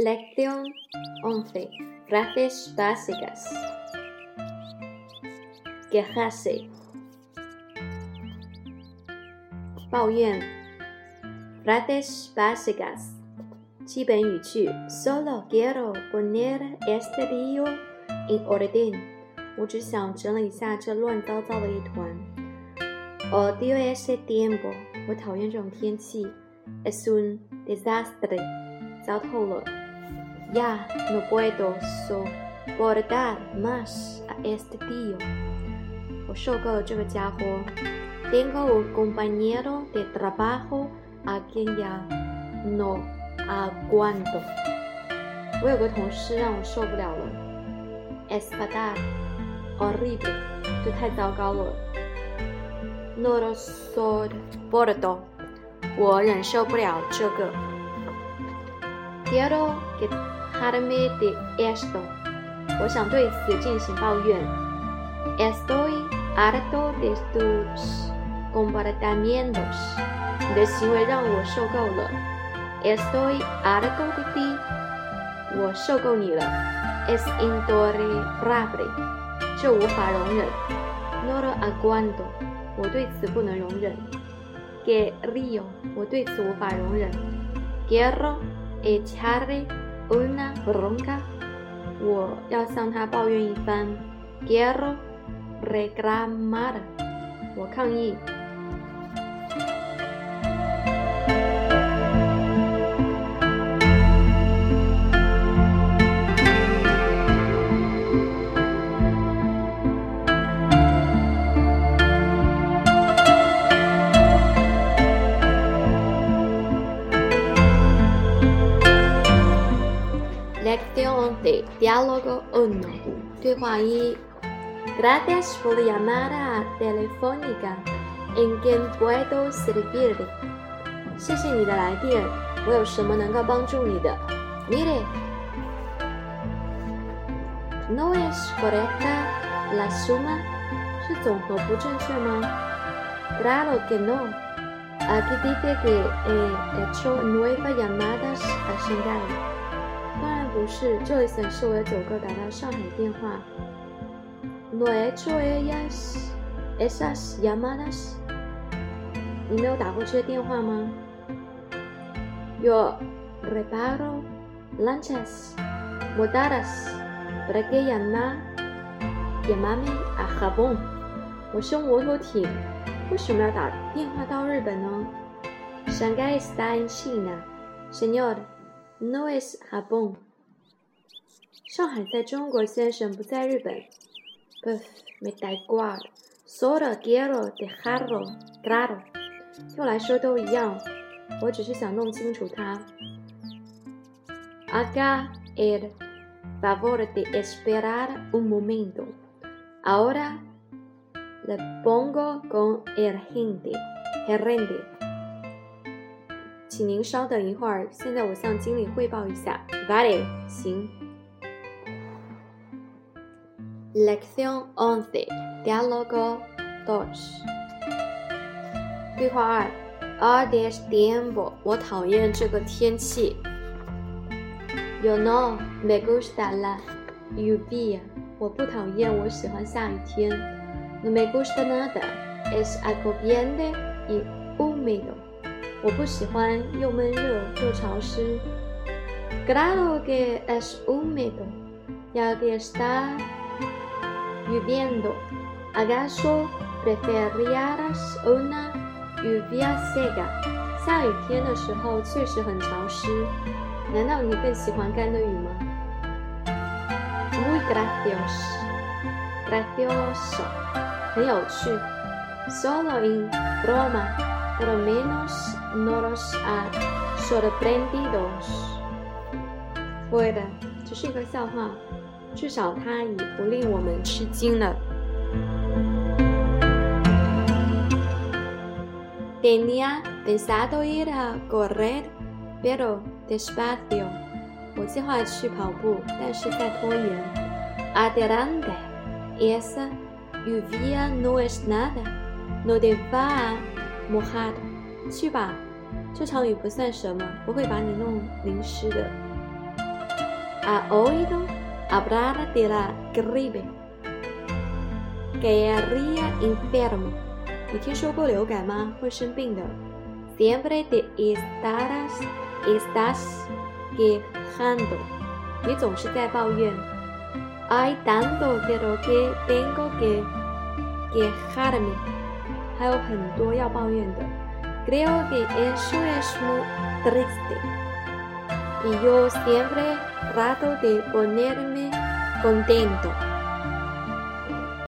Lección 11. Frases básicas. Quejarse. 抱怨 Frases básicas. 基本语句 Solo quiero poner este lío en orden. 我只想整理一下这乱糟糟的一团。Odio ese tiempo. 我讨厌这种天气。Es un desastre. 糟透了。 Ya no puedo soportar más a este tío. 我受够了这个家伙。Tengo un compañero de trabajo a quien ya no aguanto. 我有个同事让我受不了了。Es fatal, horrible，这太糟糕了。No lo soporto，我忍受不了这个。Quiero quejarme de esto，我想对此进行抱怨。Estoy harto de tus comportamientos，你的行为让我受够了。Estoy harto de ti，我受够你了。Es intolerable，这无法容忍。No lo aguanto，我对此不能容忍。Que río，我对此无法容忍。Quiero echarle una bronca，我要向他抱怨一番。Quiero reclamar，我抗议。de diálogo 1. 对话一 Gracias por la llamada telefónica. ¿En qué puedo servirle? 谢谢你的来电，我有什么能够帮助你的？Mire, ¿no es correcta la suma? 是总和不正确吗？Claro que no. Aquí dice que he hecho nueve llamadas a Shanghai. 当然不是，这里显示我有九个打到上海电话。No he hecho ellas esas llamadas。你没有打过这些电话吗？Yo reparo lanchas mudadas para que llama llamame a Japón。我修摩托艇，为什么要打电话到日本呢？Shanghai está en China, señor. No es Japón。上海在中国，先生不在日本。Pues me da igual. Solo quiero dejarlo claro. 对我来说都一样，我只是想弄清楚它。Haga el favor de esperar un momento. Ahora le pongo con el gente, gerente. 请您稍等一会儿，现在我向经理汇报一下。Vale，行。Lección once, diálogo dos。对话二，Odio tiempo，我讨厌这个天气。Yo no me gusta la lluvia，我不讨厌，我喜欢下雨天。No me gusta nada, es agobiante y húmedo。我不喜欢又闷热又潮湿。Claro que es húmedo, ya que está lloviendo. ¿Acaso preferirías una lluvia seca? 下雨天的时候确实很潮湿，难道你更喜欢干的雨吗？Muy gracioso, gracioso，很有趣。Solo en broma. por lo menos no los ha sorprendido. Fuera，这是一个笑话， 至少它已不令我们吃惊了。Tenía pensado ir a correr, pero despacio。我计划去跑步，但是在拖延。Adelante, esa lluvia no es nada, no te va Mohad，去吧，这场雨不算什么，不会把你弄淋湿的。¿A oído hablar de la gripe. Que haría enfermo. 你听说过流感吗？会生病的。 Siempre te estarás, estás quejando. 你总是在抱怨。 Hay tanto de lo que tengo que quejarme. 还有很多要抱怨的。 Creo que eso es muy triste. Y yo siempre trato de ponerme contento.